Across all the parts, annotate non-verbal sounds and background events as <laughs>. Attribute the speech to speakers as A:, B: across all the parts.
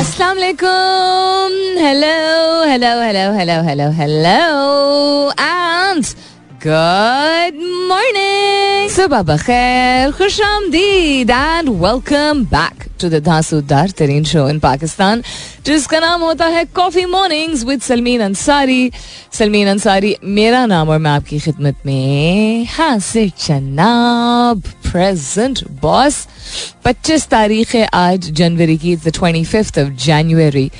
A: अस्सलाम वालेकुम hello hello hello hello hello hello and good morning सुबह बखैर खुश आमदीद and welcome back to the Tareen show in Pakistan जिसका नाम होता है coffee mornings with Salmeen Ansari Salmeen Ansari मेरा नाम और मैं आपकी खिदमत में हासिर चन्नाब प्रेजेंट बॉस 25 तारीख है आज, जनवरी की twenty fifth of January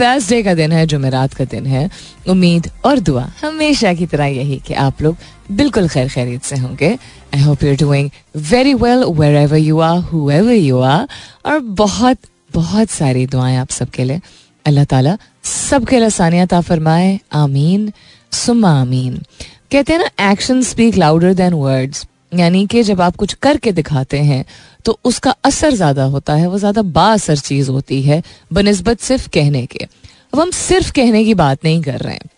A: Thursday का दिन है जुमेरात का दिन है. उम्मीद और दुआ हमेशा की तरह यही कि आप लोग बिल्कुल खैर खैरियत से होंगे। I hope you doing very well wherever you are whoever you are और बहुत बहुत सारी दुआएँ आप सबके लिए। अल्लाह ताला सबके लिए आसानियत फरमाए। आमीन। सुम्मा आमीन। कहते हैं ना action speak louder than words यानी कि जब आप कुछ करके दिखाते हैं तो उसका असर ज़्यादा होता है, वो ज़्यादा बासर चीज़ होती है, बनस्बत सिर्फ़ कहने के। अब हम सिर्फ़ कहने की बात नहीं कर रहे हैं।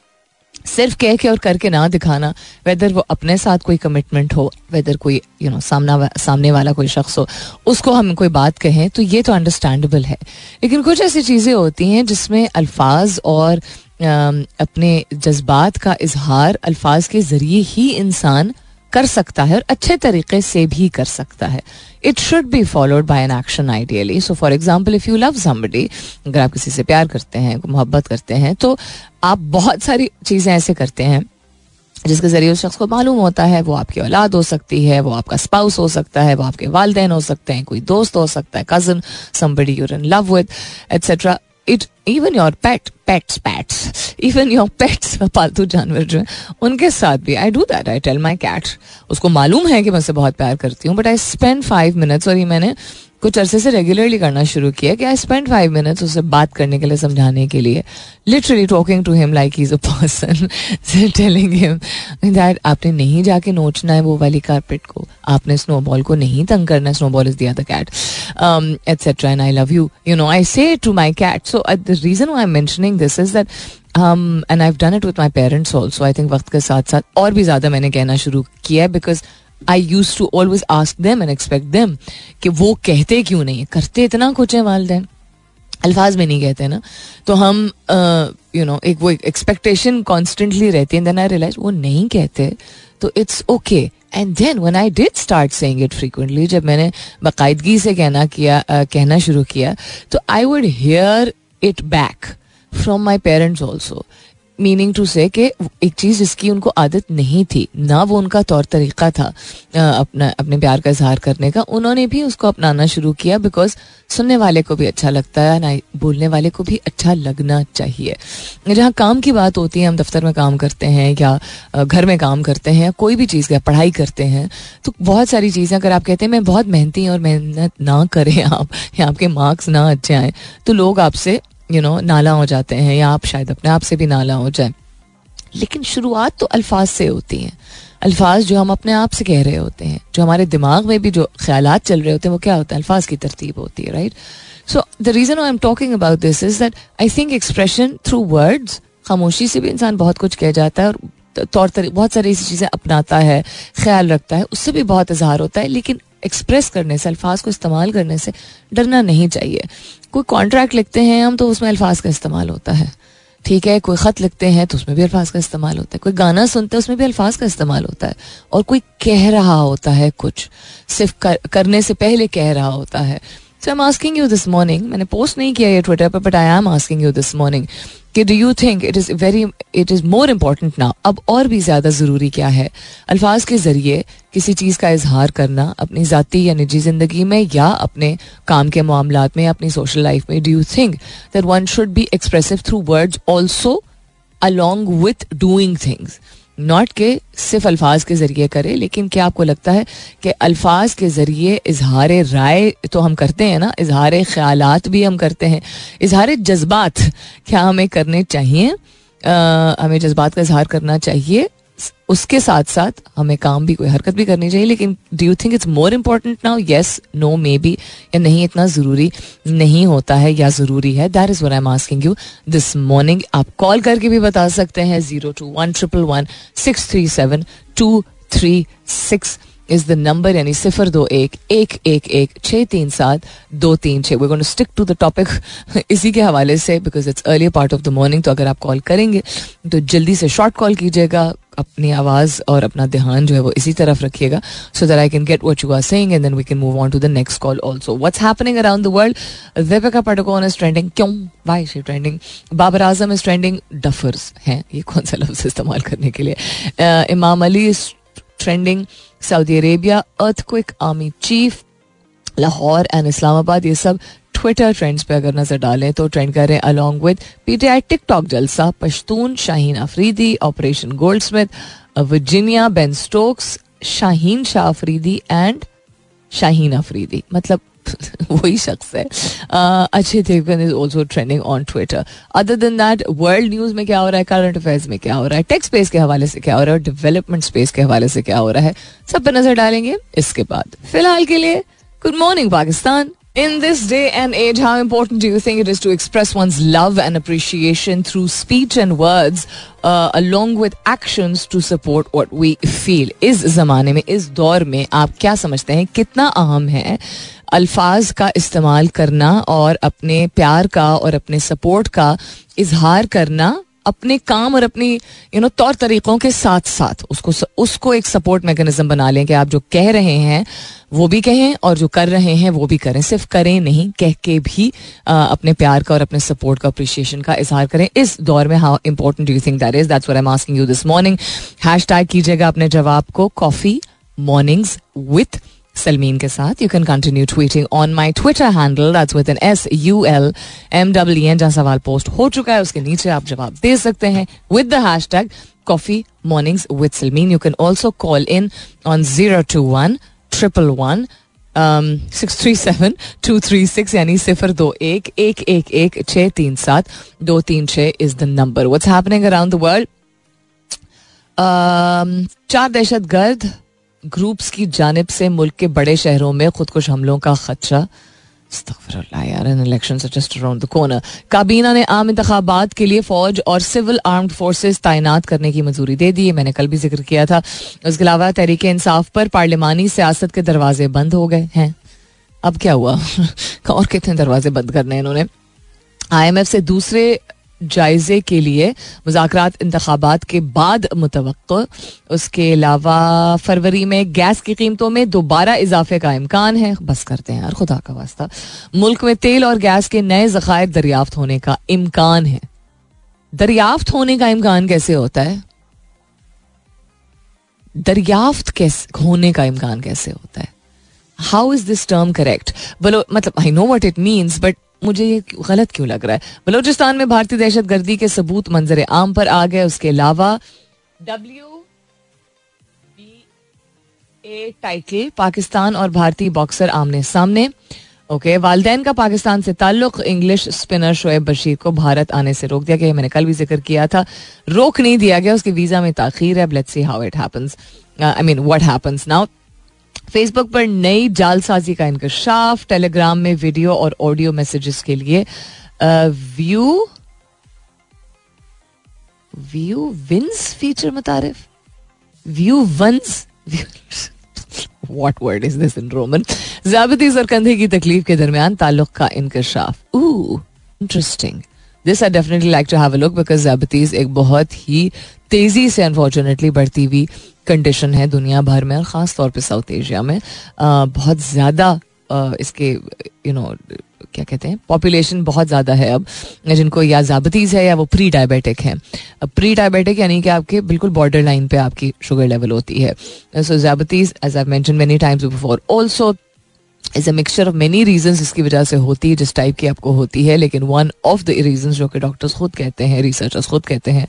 A: सिर्फ़ कह के और करके ना दिखाना वेदर वो अपने साथ कोई कमिटमेंट हो वेदर कोई यू नो सामना सामने वाला कोई शख्स हो, उसको हम कोई बात कहें तो ये तो अंडरस्टैंडेबल है। लेकिन कुछ ऐसी चीज़ें होती हैं जिसमें अल्फाज और अपने जज्बात का इजहार अल्फाज के ज़रिए ही इंसान कर सकता है और अच्छे तरीके से भी कर सकता है। It should be followed by an action ideally so for example if you love somebody अगर आप किसी से प्यार करते हैं, मोहब्बत करते हैं तो आप बहुत सारी चीज़ें ऐसे करते हैं, जिसके ज़रिए उस शख्स को मालूम होता है, वो आपकी औलाद हो सकती है, वो आपका स्पाउस हो सकता है, वो आपके वालदेन हो सकते हैं, कोई दोस्त हो सकता है cousin somebody you're in love with etcetera it even your pet pets pets even your pets पालतू जानवर जो है, उनके साथ भी I do that I tell my cat उसको मालूम है कि मैं उसे बहुत प्यार करती हूँ but I spend five minutes और ये मैंने कुछ अरसे से रेगुलरली करना शुरू किया कि आई स्पेंड फाइव मिनट्स उससे बात करने के लिए, समझाने के लिए। Literally talking to him like is a person telling him that आपने नहीं जाके नोचना है वो वाली कारपेट को। आपने स्नोबॉल को नहीं तंग करना स्नोबॉल इज़ दिया the cat etcetera and I love you you know I say to my cat so the reason I am mentioning this is that and I done it with my parents also I think वक्त के साथ साथ और भी ज़्यादा मैंने कहना शुरू किया है because I used to always ask them and expect them कि वो कहते क्यों नहीं करते इतना कुछ है वालदेन। अल्फाज में नहीं कहते ना। तो हम यू नो एक वो एक्सपेक्टेशन कॉन्स्टेंटली रहती है। देन आई रियलाइज़ वो नहीं कहते। तो it's okay and then when I did start saying it frequently जब मैंने बाकायदगी से कहना किया कहना शुरू किया तो I would hear it back from my parents also meaning to say कि एक चीज़ जिसकी उनको आदत नहीं थी, ना वो उनका तौर तरीका था अपना, अपने प्यार का इजहार करने का, उन्होंने भी उसको अपनाना शुरू किया बिकॉज़ सुनने वाले को भी अच्छा लगता है, ना, बोलने वाले को भी अच्छा लगना चाहिए। जहाँ काम की बात होती है, हम दफ्तर में काम करते हैं या घर में काम करते हैं, कोई भी चीज़ का पढ़ाई करते हैं तो बहुत सारी चीज़ें, अगर आप कहते हैं, मैं बहुत मेहनती और मेहनत ना करें आप, या आपके मार्क्स ना अच्छे आए तो लोग आपसे यू नो नाला हो जाते हैं या आप शायद अपने आप से भी नाला हो जाए। लेकिन शुरुआत तो अल्फाज से होती हैं। अल्फाज जो हम अपने आप से कह रहे होते हैं, जो हमारे दिमाग में भी जो ख्याल चल रहे होते हैं, वो क्या होता है? अल्फाज की तरतीब होती है right so the reason I am talking about this is that I think expression through words खामोशी से भी इंसान बहुत कुछ कह जाता है और तौर तरीके बहुत सारी ऐसी चीज़ें अपनाता है, ख्याल रखता है, उससे भी बहुत इजहार होता है, लेकिन एक्सप्रेस करने से अल्फाज को इस्तेमाल करने से डरना नहीं चाहिए। कोई कॉन्ट्रैक्ट लिखते हैं हम तो उसमें अल्फाज का इस्तेमाल होता है। ठीक है कोई ख़त लिखते हैं तो उसमें भी अल्फाज का इस्तेमाल होता है। कोई गाना सुनते हैं उसमें भी अल्फाज का इस्तेमाल होता है। और कोई कह रहा होता है कुछ सिर्फ़ कर, करने से पहले कह रहा होता है। So I am asking you this morning मैंने पोस्ट नहीं किया ये ट्विटर पर but I am asking you this morning कि do you think it is very it is more important now अब और भी ज़्यादा ज़रूरी क्या है? अल्फाज के ज़रिए किसी चीज़ का इजहार करना अपनी ज़ाती या निजी ज़िंदगी में या अपने काम के मामला में अपनी सोशल लाइफ में do you think that one should be expressive through words also along with doing things not के सिर्फ़ अल्फाज के ज़रिए करे लेकिन क्या आपको लगता है कि अल्फाज के ज़रिए इजहार राय तो हम करते हैं ना? इजहार ख्याल भी हम करते हैं। इजहार जज्बात क्या हमें करने चाहिए? आ, हमें जज्बात का इजहार करना चाहिए। उसके साथ साथ हमें काम भी, कोई हरकत भी करनी चाहिए, लेकिन do you think it's more important now yes no maybe या नहीं, इतना ज़रूरी नहीं होता है, या ज़रूरी है। That is one I am asking you this morning आप कॉल करके भी बता सकते हैं zero two one triple one six three seven two three six is the number यानी सिफर दो एक एक एक एक छः तीन, सात, दो, तीन छः we stick to the topic इसी के हवाले से because it's early part of the morning तो अगर आप कॉल करेंगे तो जल्दी से शॉर्ट कॉल कीजिएगा। अपनी आवाज़ और अपना ध्यान जो है वो इसी तरफ़ रखिएगा so that I can get what you are saying and then we can move on to the next call also what's happening around the world Deepika Padukone is trending क्यों why she trending Babar Azam is trending duffers हैं ये कौन सा लफ्ज इस्तेमाल करने के लिए? Uh, Imam Ali is trending Saudi Arabia earthquake army chief Lahore and Islamabad ये सब ट्विटर ट्रेंड्स पे अगर नज़र डालें तो ट्रेंड कर रहे अलॉन्ग विद पीटीआई टिकटॉक जलसा Pashtun Shaheen Afridi operation gold smith Virginia Ben Stokes Shaheen Shah Afridi and Shaheen Afridi मतलब <laughs> वही शख्स है। Akshay Devgan is also trending on Twitter other than that world news में क्या हो रहा है करंट अफेयर्स में क्या हो रहा है टेक स्पेस के हवाले से क्या हो रहा है डेवलपमेंट स्पेस के हवाले से क्या हो रहा है, सब पर नज़र डालेंगे। इसके बाद, फ़िलहाल के लिए good morning Pakistan In this day and age, how important do you think it is to express one's love and appreciation through speech and words, uh, along with actions to support what we feel? इस जमाने में इस दौर में आप क्या समझते हैं कितना अहम है अल्फाज का इस्तेमाल करना और अपने प्यार का और अपने सपोर्ट का इजहार करना अपने काम और अपनी यू नो तौर तरीक़ों के साथ साथ उसको उसको एक सपोर्ट मैकेनिज्म बना लें कि आप जो कह रहे हैं वो भी कहें और जो कर रहे हैं वो भी करें। सिर्फ़ करें नहीं कह के भी आ, अपने प्यार का और अपने सपोर्ट का अप्रिशिएशन का इजहार करें। इस दौर में how important you think that is that's what I am asking you this morning hashtag कीजिएगा अपने जवाब को कॉफ़ी मॉर्निंग्स विथ सलमीन के साथ. You can continue tweeting on my Twitter handle that's with N S U L M W N जहाँ सवाल post हो चुका है, उसके नीचे आप जवाब दे सकते हैं with the hashtag coffee mornings with Salmeen you can also call in on zero two one triple one six three seven two three six यानी सिफर दो एक एक एक एक छः तीन सात दो तीन छः is the number what's happening around the world चार दहशत गर्द ग्रुप्स की जानब से मुल्क के बड़े शहरों में खुदकुश हमलों का खदशा। काबीना ने आम इंतबात के लिए फौज और सिविल आर्म्ड फोर्सेस तैनात करने की मंजूरी दे दी है मैंने कल भी ज़िक्र किया था। उसके अलावा तहरीक इंसाफ पर पार्लिमानी सियासत के दरवाजे बंद हो गए हैं। अब क्या हुआ? <laughs> और कितने दरवाजे बंद करने इन्होंने? आई एम एफ़ से दूसरे जायजे के लिए मुजाकर इंतबात के बाद मुतव उसके अलावा फरवरी में गैस की कीमतों में दोबारा इजाफे का इम्कान है। बस करते हैं यार, खुदा का वास्ता। मुल्क में तेल और गैस के नए जखायर दरियाफ्त होने का इम्कान है। दरियाफ्त होने का इम्कान कैसे होता है? दरियाफ्त कैसे, होने का इम्कान कैसे होता है? How is this term correct बोलो मतलब I know what it means but मुझे ये गलत क्यों लग रहा है? बलोचिस्तान में भारतीय दहशत गर्दी के सबूत मंजर आम पर आ गए, उसके अलावा डब्ल्यू ए टाइटल पाकिस्तान और भारतीय बॉक्सर आमने सामने। ओके वालदेन का पाकिस्तान से ताल्लुक इंग्लिश स्पिनर शोएब बशीर को भारत आने से रोक दिया गया मैंने कल भी ज़िक्र किया था। रोक नहीं दिया गया, उसके वीज़ा में ताखीर है let's see how it happens I mean what happens now Facebook पर नई जालसाजी का इंकशाफ टेलीग्राम में वीडियो और ऑडियो मैसेजेस के लिए view view once feature मुतारिफ। View once what word is this in Roman ज्याबतीस और कंधे की तकलीफ़ के दरमियान ताल्लुक का इंकशाफ। Interesting this I definitely like to have a look because ज्याबतीस एक बहुत ही तेज़ी से अनफॉर्चुनेटली बढ़ती हुई कंडीशन है दुनिया भर में और ख़ास तौर पे साउथ एशिया में। बहुत ज़्यादा इसके यू नो क्या कहते हैं पॉपुलेशन बहुत ज़्यादा है अब। जिनको या जाबतीज़ है या वो प्री डायबिटिक है। प्री डायबिटिक यानी कि आपके बिल्कुल बॉर्डर लाइन पे आपकी शुगर लेवल होती है। So जाबतीज़ as I mention many times before also is a mixture of many reason जिसकी वजह से होती है, जिस टाइप की आपको होती है, लेकिन वन ऑफ़ द रीजन जो कि डॉक्टर्स खुद कहते हैं रिसर्चर्स खुद कहते हैं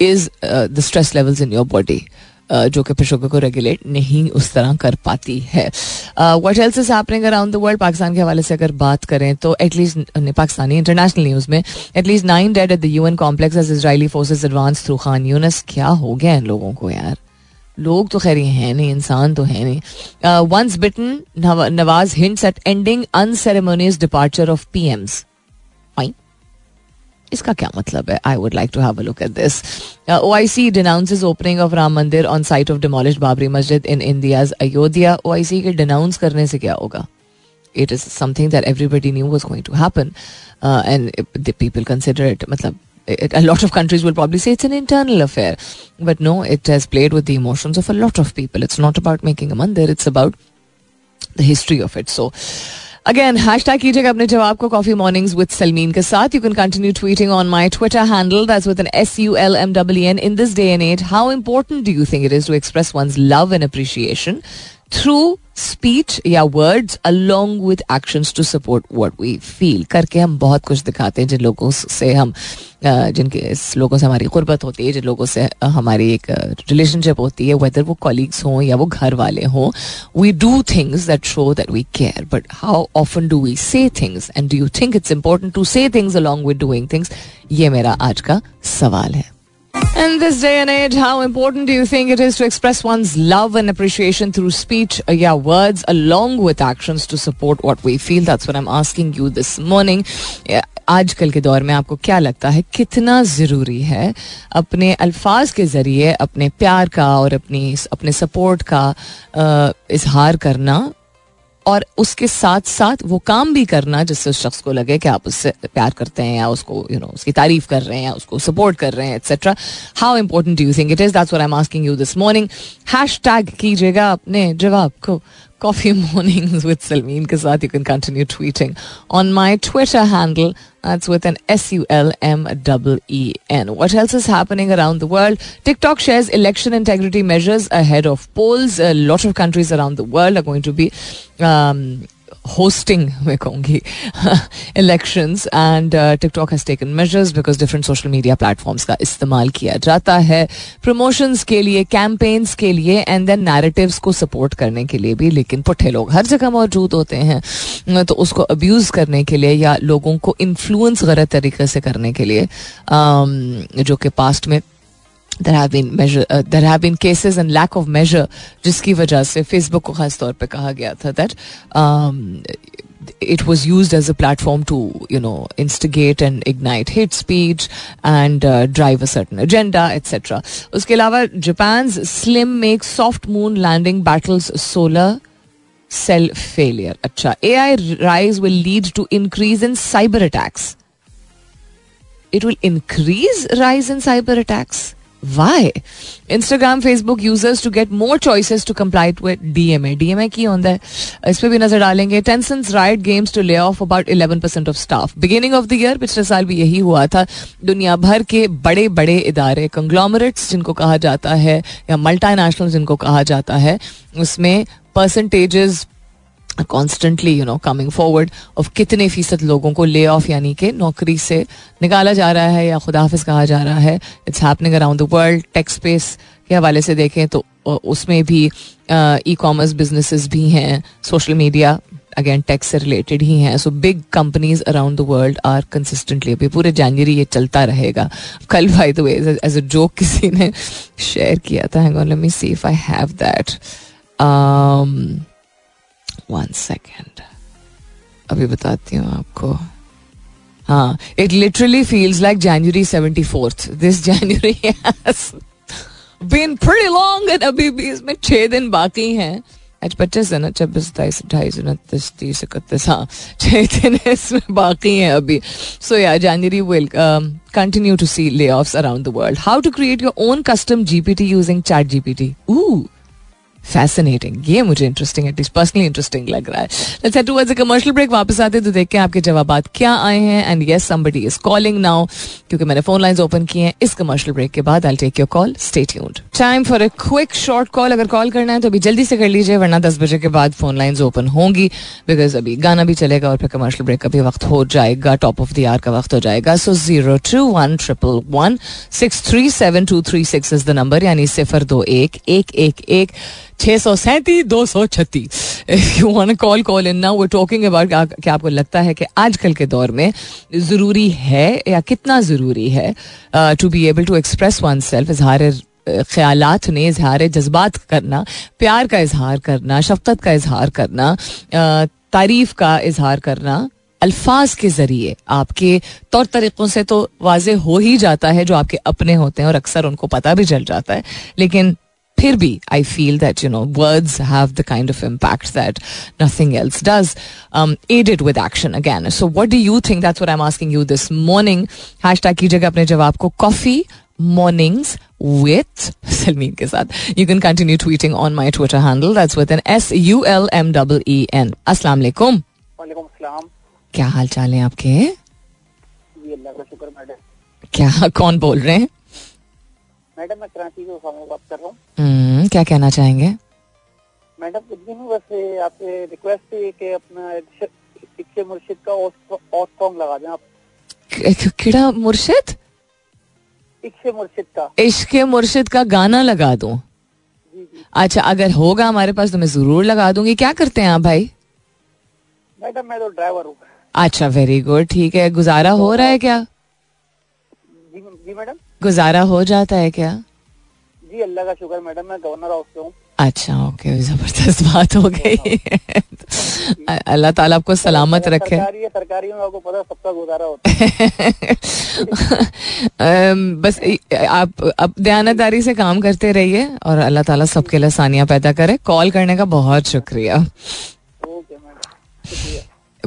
A: is the stress levels in your body जो कि शुगर को रेगुलेट नहीं उस तरह कर पाती है। What else is happening around the world Pakistan के हवाले से अगर बात करें तो at least Pakistani international news में at least nine dead at the UN complex as Israeli forces advance through Khan Younis क्या हो गया इन लोगों को यार? लोग तो खैर हैं नहीं इंसान तो है नहीं। Once bitten Nawaz hints at ending unceremonious departure of PMs fine इसका क्या मतलब है? I would like to have a look at this O I C denounce opening of Ram Mandir on site of demolish Babri Masjid in India's Ayodhya O I सी के denounce करने से क्या होगा? Is something that everybody knew was going to happen. Uh, and it, the people consider it matlab, it, a lot of countries will probably say it's an internal affair but no it has played with the emotions of a lot of people it's not about making a mandir it's about the history of it so again hashtag कीजिएगा अपने जवाब को coffee mornings with Salmeen के साथ you can continue tweeting on my Twitter handle that's with N S U L M W N in this day and age how important do you think it is to express one's love and appreciation Through speech या words along with actions to support what we feel करके हम बहुत कुछ दिखाते हैं जिन लोगों से हम जिनके लोगों से हमारी गुर्बत होती है, जिन लोगों से हमारी एक रिलेशनशिप होती है वेदर वो कॉलीग्स हों या वो घर वाले हों we do things that show that we care but how often do we say things and do you think it's important to say things along with doing things ये मेरा आज का सवाल है। In this day and age, how important do you think it is to express one's love and appreciation through speech, uh, yeah, words, along with actions to support what we feel? That's what I'm asking you this morning. Yeah, आजकल के दौर में आपको क्या लगता है कितना ज़रूरी है अपने अल्फाज के ज़रिए अपने प्यार का और अपनी अपने सपोर्ट का इजहार करना और उसके साथ साथ वो काम भी करना जिससे उस शख्स को लगे कि आप उससे प्यार करते हैं या उसको यू you नो know, उसकी तारीफ़ कर रहे हैं या उसको सपोर्ट कर रहे हैं etcetera how important you think it is that's I am asking you this morning hashtag कीजिएगा अपने जवाब को. कॉफ़ी मॉर्निंग विद सलमीन के साथ you can continue tweeting on my Twitter handle. That's with an S U L M E E N. What else is happening around the world? TikTok shares election integrity measures ahead of polls. A lot of countries around the world are going to be um, hosting <laughs> मैं कहूँगी election and TikTok has taken measures because different social media platforms का इस्तेमाल किया जाता है। Promotions के लिए campaigns के लिए एंड देन नैरेटिव को सपोर्ट करने के लिए भी, लेकिन पुठे लोग हर जगह मौजूद होते हैं। तो उसको अब्यूज करने के लिए या लोगों को इन्फ्लुएंस गलत तरीके से करने के लिए um, जो कि पास्ट में there have been major there have been cases and lack of major जिसकी वजह से फेसबुक को खास तौर पे कहा गया था that it was used as a platform to you know instigate and ignite hate speech and uh, drive a certain agenda etc उसके अलावा Japan's slim makes soft moon landing battles solar cell failure अच्छा AI rise will lead to increase in cyber attacks it will increase rise in cyber attacks Why? Instagram, Facebook users to get more choices to comply with DMA. DMA की होता है इस पर भी नज़र डालेंगे Tencent's Riot Games to lay off about eleven percent of staff beginning of the year पिछले साल भी यही हुआ था दुनिया भर के बड़े बड़े इदारे कंग्लोमरेट्स जिनको कहा जाता है या मल्टा जिनको कहा जाता है उसमें percentages constantly you know coming forward of कितने फ़ीसद लोगों को ले ऑफ़ यानी कि नौकरी से निकाला जा रहा है या खुदाफिज कहा जा रहा है it's happening around the world tax space के हवाले से देखें तो उसमें भी ई कॉमर्स बिजनेसेस भी हैं सोशल मीडिया अगेन टैक्स से रिलेटेड ही हैं so big companies around the world are consistently अभी पूरे जनवरी ये चलता रहेगा। कल by the way as a joke किसी ने शेयर किया था let me see if I have that one second अभी बताती हूँ आपको। हाँ it literally feels like January seventy fourth this January been pretty long and अभी भी इसमें छह दिन बाकी हैं। आज पच्चीस है ना? छब्बीस, सत्ताईस, अट्ठाईस, उनतीस, तीस, इकतीस। हाँ छह दिन <laughs> इसमें बाकी हैं अभी। So yeah January will continue to see layoff around the world how to create your own custom GPT using ChatGPT ooh fascinating ये मुझे interesting at least personally interesting लग रहा है। Let's head towards a commercial break वापस आते तो देखते हैं आपके जवाब क्या आए हैं। And yes somebody is calling now क्योंकि मैंने फ़ोन लाइंस ओपन किए हैं इस कमर्शियल ब्रेक के बाद। I take your call stay tuned time for a quick short call अगर कॉल करना है तो अभी जल्दी से कर लीजिए, वरना दस बजे के बाद फ़ोन लाइंस ओपन होंगी बिकॉज़ अभी गाना भी चलेगा और फिर कमर्शियल ब्रेक का भी वक्त हो जाएगा। टॉप ऑफ़ द आर का वक्त हो जाएगा। So zero two one triple one six three seven two three six is the number यानी सिफर दो एक एक एक एक। छः सौ सैंतीस, दो सौ छत्तीस। You wanna call call in now वो टॉकिंग अबाउट क्या आपको लगता है कि आजकल के दौर में ज़रूरी है या कितना ज़रूरी है to be able to express oneself इजहार ख्याल ने इजहार, जज्बात करना, प्यार का इजहार करना, शफकत का इजहार करना तारीफ़ का इजहार करना, अल्फाज के ज़रिए आपके तौर तरीक़ों से तो वाज हो ही जाता है जो आपके अपने होते हैं और अक्सर उनको पता भी चल जाता है। लेकिन फिर भी I feel that you know words have the kind of impact that nothing else does added with action again so what do you think that's what I am asking you this morning hashtag कीजिएगा अपने जवाब को coffee mornings with Salmeen के साथ. You can continue tweeting on my Twitter handle. That's with an S U L M W E N. Assalamu alaikum. क्या हाल चाल है आपके
B: अल्लाह का शुक्र मैडम
A: क्या कौन बोल रहे हैं
B: मैडम मैं कराची से बात कर रहा हूँ।
A: हम्म, क्या कहना चाहेंगे?
B: मैडम कुछ भी नहीं बस आपसे रिक्वेस्ट थी कि अपना इक्के मुर्शिद का और सॉन्ग लगा दें आप।
A: किड़ा मुर्शिद?
B: इक्के मुर्शिद का।
A: इश्क मुर्शिद का गाना लगा दूँ?
B: जी जी।
A: अच्छा अगर होगा हमारे पास तो मैं ज़रूर लगा दूँगी। क्या करते हैं आप भाई?
B: मैडम मैं तो ड्राइवर हूँ।
A: अच्छा वेरी गुड ठीक है। गुजारा हो रहा है क्या?
B: जी जी मैडम।
A: गुजारा हो जाता है क्या?
B: जी अल्लाह का शुक्र मैडम मैं गवर्नर हाउस से हूँ
A: अच्छा ओके ज़बरदस्त बात हो गई। <laughs> अल्लाह ताला आपको सलामत रखे।
B: सरकारी सरकारी में आपको पता सबका गुजारा होता है। <laughs>
A: बस आप अब दयानतदारी से काम करते रहिए और अल्लाह ताला सबके लिए सानिया पैदा करे। कॉल करने का बहुत शुक्रिया।
B: ओके मैडम शुक्रिया।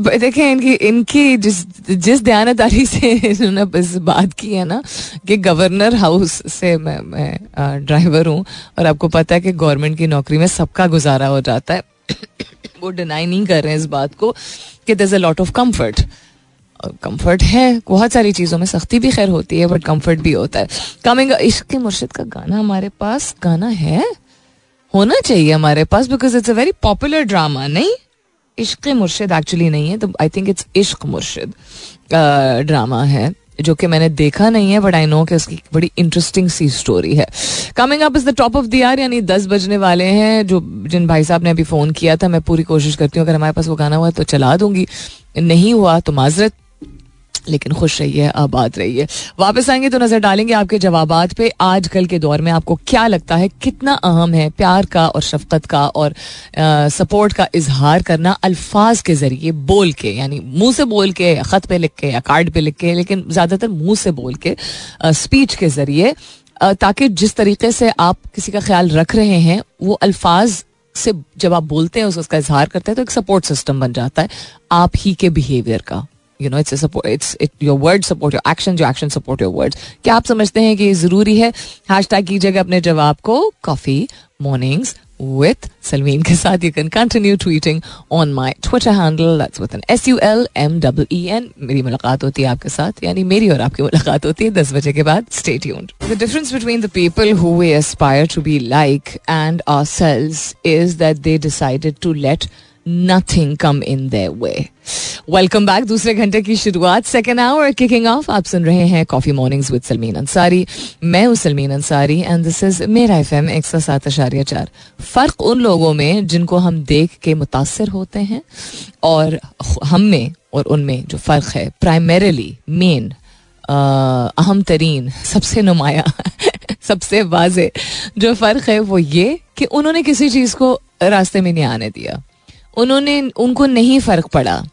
A: देखें, इनकी इनकी जिस जिस दयानतदारी से <laughs> इन्होंने इस बात की है ना, कि गवर्नर हाउस से मैं मैं ड्राइवर हूँ, और आपको पता है कि गवर्नमेंट की नौकरी में सबका गुजारा हो जाता है। वो डिनाई नहीं कर रहे हैं इस बात को, कि there a lot of comfort comfort है, बहुत सारी चीज़ों में सख्ती भी खैर होती है बट कंफर्ट भी होता है। कमिंग इश्क मुर्शिद का गाना हमारे पास, गाना है? होना चाहिए हमारे पास because it's a very popular drama नहीं? इश्क मुर्शिद एक्चुअली नहीं है तो आई थिंक इट्स इश्क मुर्शिद ड्रामा है, जो कि मैंने देखा नहीं है बट आई नो कि उसकी बड़ी इंटरेस्टिंग सी स्टोरी है। Coming up is the top of the hour यानी दस बजने वाले हैं, जो, जिन भाई साहब ने अभी फ़ोन किया था, मैं पूरी कोशिश करती हूँ, अगर हमारे पास वो गाना हुआ तो चला दूँगी। नहीं हुआ तो माजरत लेकिन खुश रहिए आबाद रहिए। वापस आएँगे तो नज़र डालेंगे आपके जवाब पे। आजकल के दौर में आपको क्या लगता है कितना अहम है प्यार का और शफकत का और आ, सपोर्ट का इजहार करना अल्फाज के ज़रिए बोल के यानी मुँह से बोल के खत पे लिख के या कार्ड पे लिख के लेकिन ज़्यादातर मुँह से बोल के आ, स्पीच के ज़रिए ताकि जिस तरीके से आप किसी का ख्याल रख रहे हैं वो अल्फाज से जब आप बोलते हैं उसका इजहार करते हैं तो एक सपोर्ट सिस्टम बन जाता है आप ही के बिहेवियर का। You know it's support it's it your word support your action जो एक्शन सपोर्ट योर वर्ड्स क्या आप समझते हैं कि ये ज़रूरी है? हैश टैग कीजिएगा अपने जवाब को कॉफ़ी मॉर्निंग्स with सलमीन के साथ. You can continue tweeting on my Twitter handle that's with N S U L M double E N मेरी मुलाकात होती है आपके साथ, यानी मेरी और आपकी मुलाकात होती है दस बजे के बाद. Stay tuned the difference between the people who we aspire to be like and ourselves is that they decided to let nothing come in their way. Welcome back दूसरे घंटे की शुरुआत. सेकेंड आवर किकिंग ऑफ़ आप सुन रहे हैं coffee mornings with Salmeen Ansari मैं हूँ Salmeen Ansari and this is मेरा एफ़ एम एक सौ सात अशारिया चार. फ़र्क उन लोगों में जिनको हम देख के मुतासर होते हैं और हम में और उनमें जो फ़र्क है. प्राइमरीली मेन अहम तरीन, सबसे नुमाया, <laughs> सबसे वाजे जो फ़र्क है वो ये कि उन्होंने किसी चीज़ को रास्ते में नहीं आने दिया. उन्होंने उनको नहीं फ़र्क पड़ा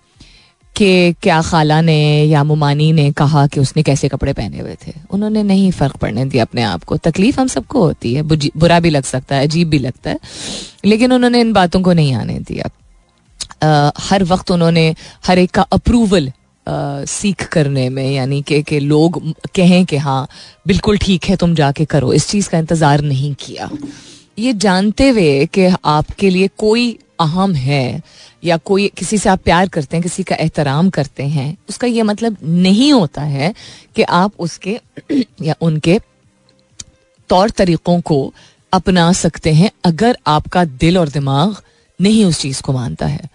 A: कि क्या खाला ने या मुमानी ने कहा कि उसने कैसे कपड़े पहने हुए थे। उन्होंने नहीं फ़र्क पड़ने दिया अपने आप को। तकलीफ़ हम सबको होती है। बुरा भी लग सकता है अजीब भी लगता है। लेकिन उन्होंने इन बातों को नहीं आने दिया। अ, हर वक्त उन्होंने हर एक का अप्रूवल सीख करने में यानी कि कि लोग कहें कि हाँ बिल्कुल ठीक है तुम जाके करो। इस चीज़ का इंतज़ार नहीं किया। ये जानते हुए कि आपके लिए कोई अहम है या कोई, किसी से आप प्यार करते हैं, किसी का एहतराम करते हैं, उसका ये मतलब नहीं होता है कि आप उसके <clears throat> या उनके तौर तरीकों को अपना सकते हैं अगर आपका दिल और दिमाग नहीं उस चीज़ को मानता है।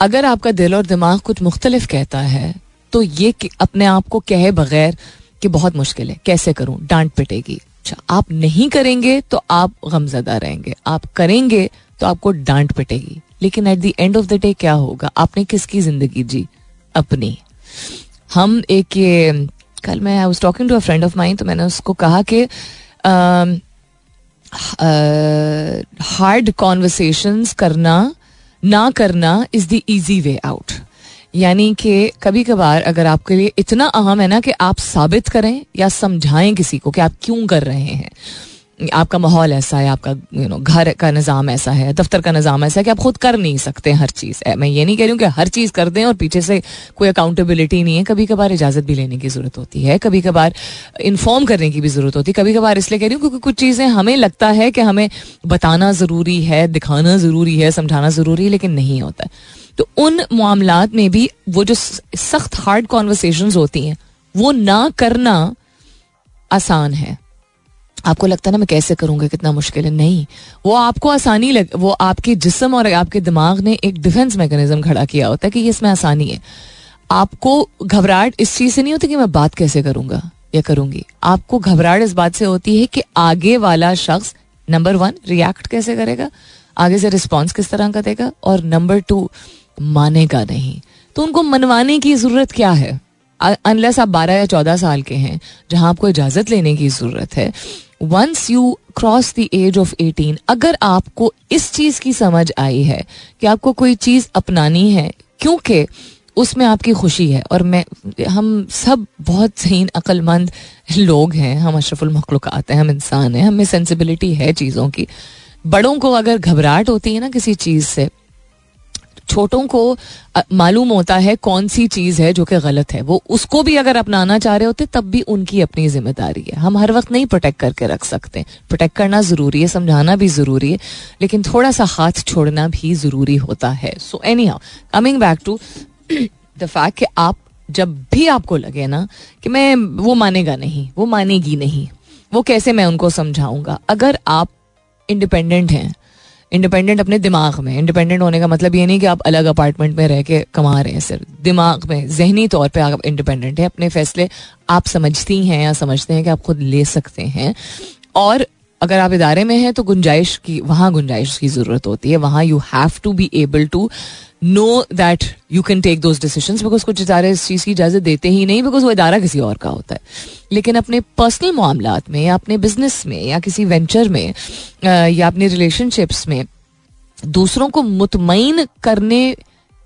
A: अगर आपका दिल और दिमाग कुछ मुख्तलिफ़ कहता है तो ये अपने आप को कहे बगैर कि बहुत मुश्किल है, कैसे करूँ, डांट पिटेगी। अच्छा आप नहीं करेंगे तो आप गमजदा रहेंगे। आप करेंगे तो आपको डांट पिटेगी। लेकिन at the end of the day क्या होगा? आपने किसकी ज़िंदगी जी? अपनी। हम एक ये, कल मैं I was talking to a friend of mine तो मैंने उसको कहा कि हार्ड कॉन्वर्सेशंस करना, ना करना is the easy way out यानी कि कभी कभार अगर आपके लिए इतना अहम है ना कि आप साबित करें या समझाएँ किसी को कि आप क्यों कर रहे हैं। आपका माहौल ऐसा है, आपका यू नो घर का निज़ाम ऐसा है, दफ्तर का निज़ाम ऐसा है कि आप खुद कर नहीं सकते हर चीज़। मैं ये नहीं कह रही हूँ कि हर चीज़ कर दें और पीछे से कोई अकाउंटेबिलिटी नहीं है। कभी कभार इजाज़त भी लेने की ज़रूरत होती है कभी कभार इन्फॉर्म करने की भी ज़रूरत होती है कभी कभार इसलिए कह रही हूँ क्योंकि कुछ चीज़ें हमें लगता है कि हमें बताना ज़रूरी है, दिखाना ज़रूरी है, समझाना ज़रूरी है, लेकिन नहीं होता। तो उन मामला में भी वो जो सख्त हार्ड कॉन्वर्सेशन होती हैं, वो ना करना आसान है। आपको लगता है ना मैं कैसे करूँगा, कितना मुश्किल है? नहीं। वो आपको आसानी लग, वो आपके जिसम और आपके दिमाग ने एक डिफेंस मैकेनिज्म खड़ा किया होता है कि इसमें आसानी है। आपको घबराहट इस चीज़ से नहीं होती कि मैं बात कैसे करूँगा या करूँगी। आपको घबराहट इस बात से होती है कि आगे वाला शख्स नंबर वन रिएक्ट कैसे करेगा? आगे से रिस्पॉन्स किस तरह का देगा? और नंबर टू मानेगा नहीं। तो उनको मनवाने की ज़रूरत क्या है? अनलेस आप बारह या चौदह साल के हैं, जहाँ आपको इजाज़त लेने की ज़रूरत है once you cross the age of eighteen अगर आपको इस चीज़ की समझ आई है कि आपको कोई चीज़ अपनानी है, क्योंकि उसमें आपकी खुशी है, और मैं, हम सब बहुत सही अक्लमंद लोग हैं, हम अशरफुल मखलूक़ात हैं, हम इंसान हैं, हमें सेंसिबिलिटी है चीज़ों की। बड़ों को अगर घबराहट होती है ना किसी चीज़ से छोटों को मालूम होता है कौन सी चीज़ है जो कि गलत है। वो उसको भी अगर अपनाना चाह रहे होते, तब भी उनकी अपनी ज़िम्मेदारी है। हम हर वक्त नहीं प्रोटेक्ट करके रख सकते। प्रोटेक्ट करना ज़रूरी है, समझाना भी ज़रूरी है, लेकिन थोड़ा सा हाथ छोड़ना भी ज़रूरी होता है। So anyhow coming back to the fact कि आप, जब भी आपको लगे ना, कि मैं, वो मानेगा नहीं, वो मानेगी नहीं, वो कैसे मैं उनको समझाऊँगा? अगर आप इंडिपेंडेंट हैं इंडिपेंडेंट अपने दिमाग में इंडिपेंडेंट होने का मतलब ये नहीं कि आप अलग अपार्टमेंट में रह के कमा रहे हैं सर दिमाग में, जहनी तौर पे आप इंडिपेंडेंट हैं, अपने फैसले आप समझती हैं या समझते हैं कि आप खुद ले सकते हैं। और अगर आप इदारे में हैं तो गुंजाइश की, वहाँ गुंजाइश की ज़रूरत होती है, वहाँ you have to be able to know that you can take those decision because कुछ इदारे इस चीज़ की इजाज़त देते ही नहीं बिकॉज़ वो इदारा किसी और का होता है। लेकिन अपने पर्सनल मामला में या अपने बिज़नेस में या किसी वेंचर में या अपने रिलेशनशिप्स में, दूसरों को मुतमिन करने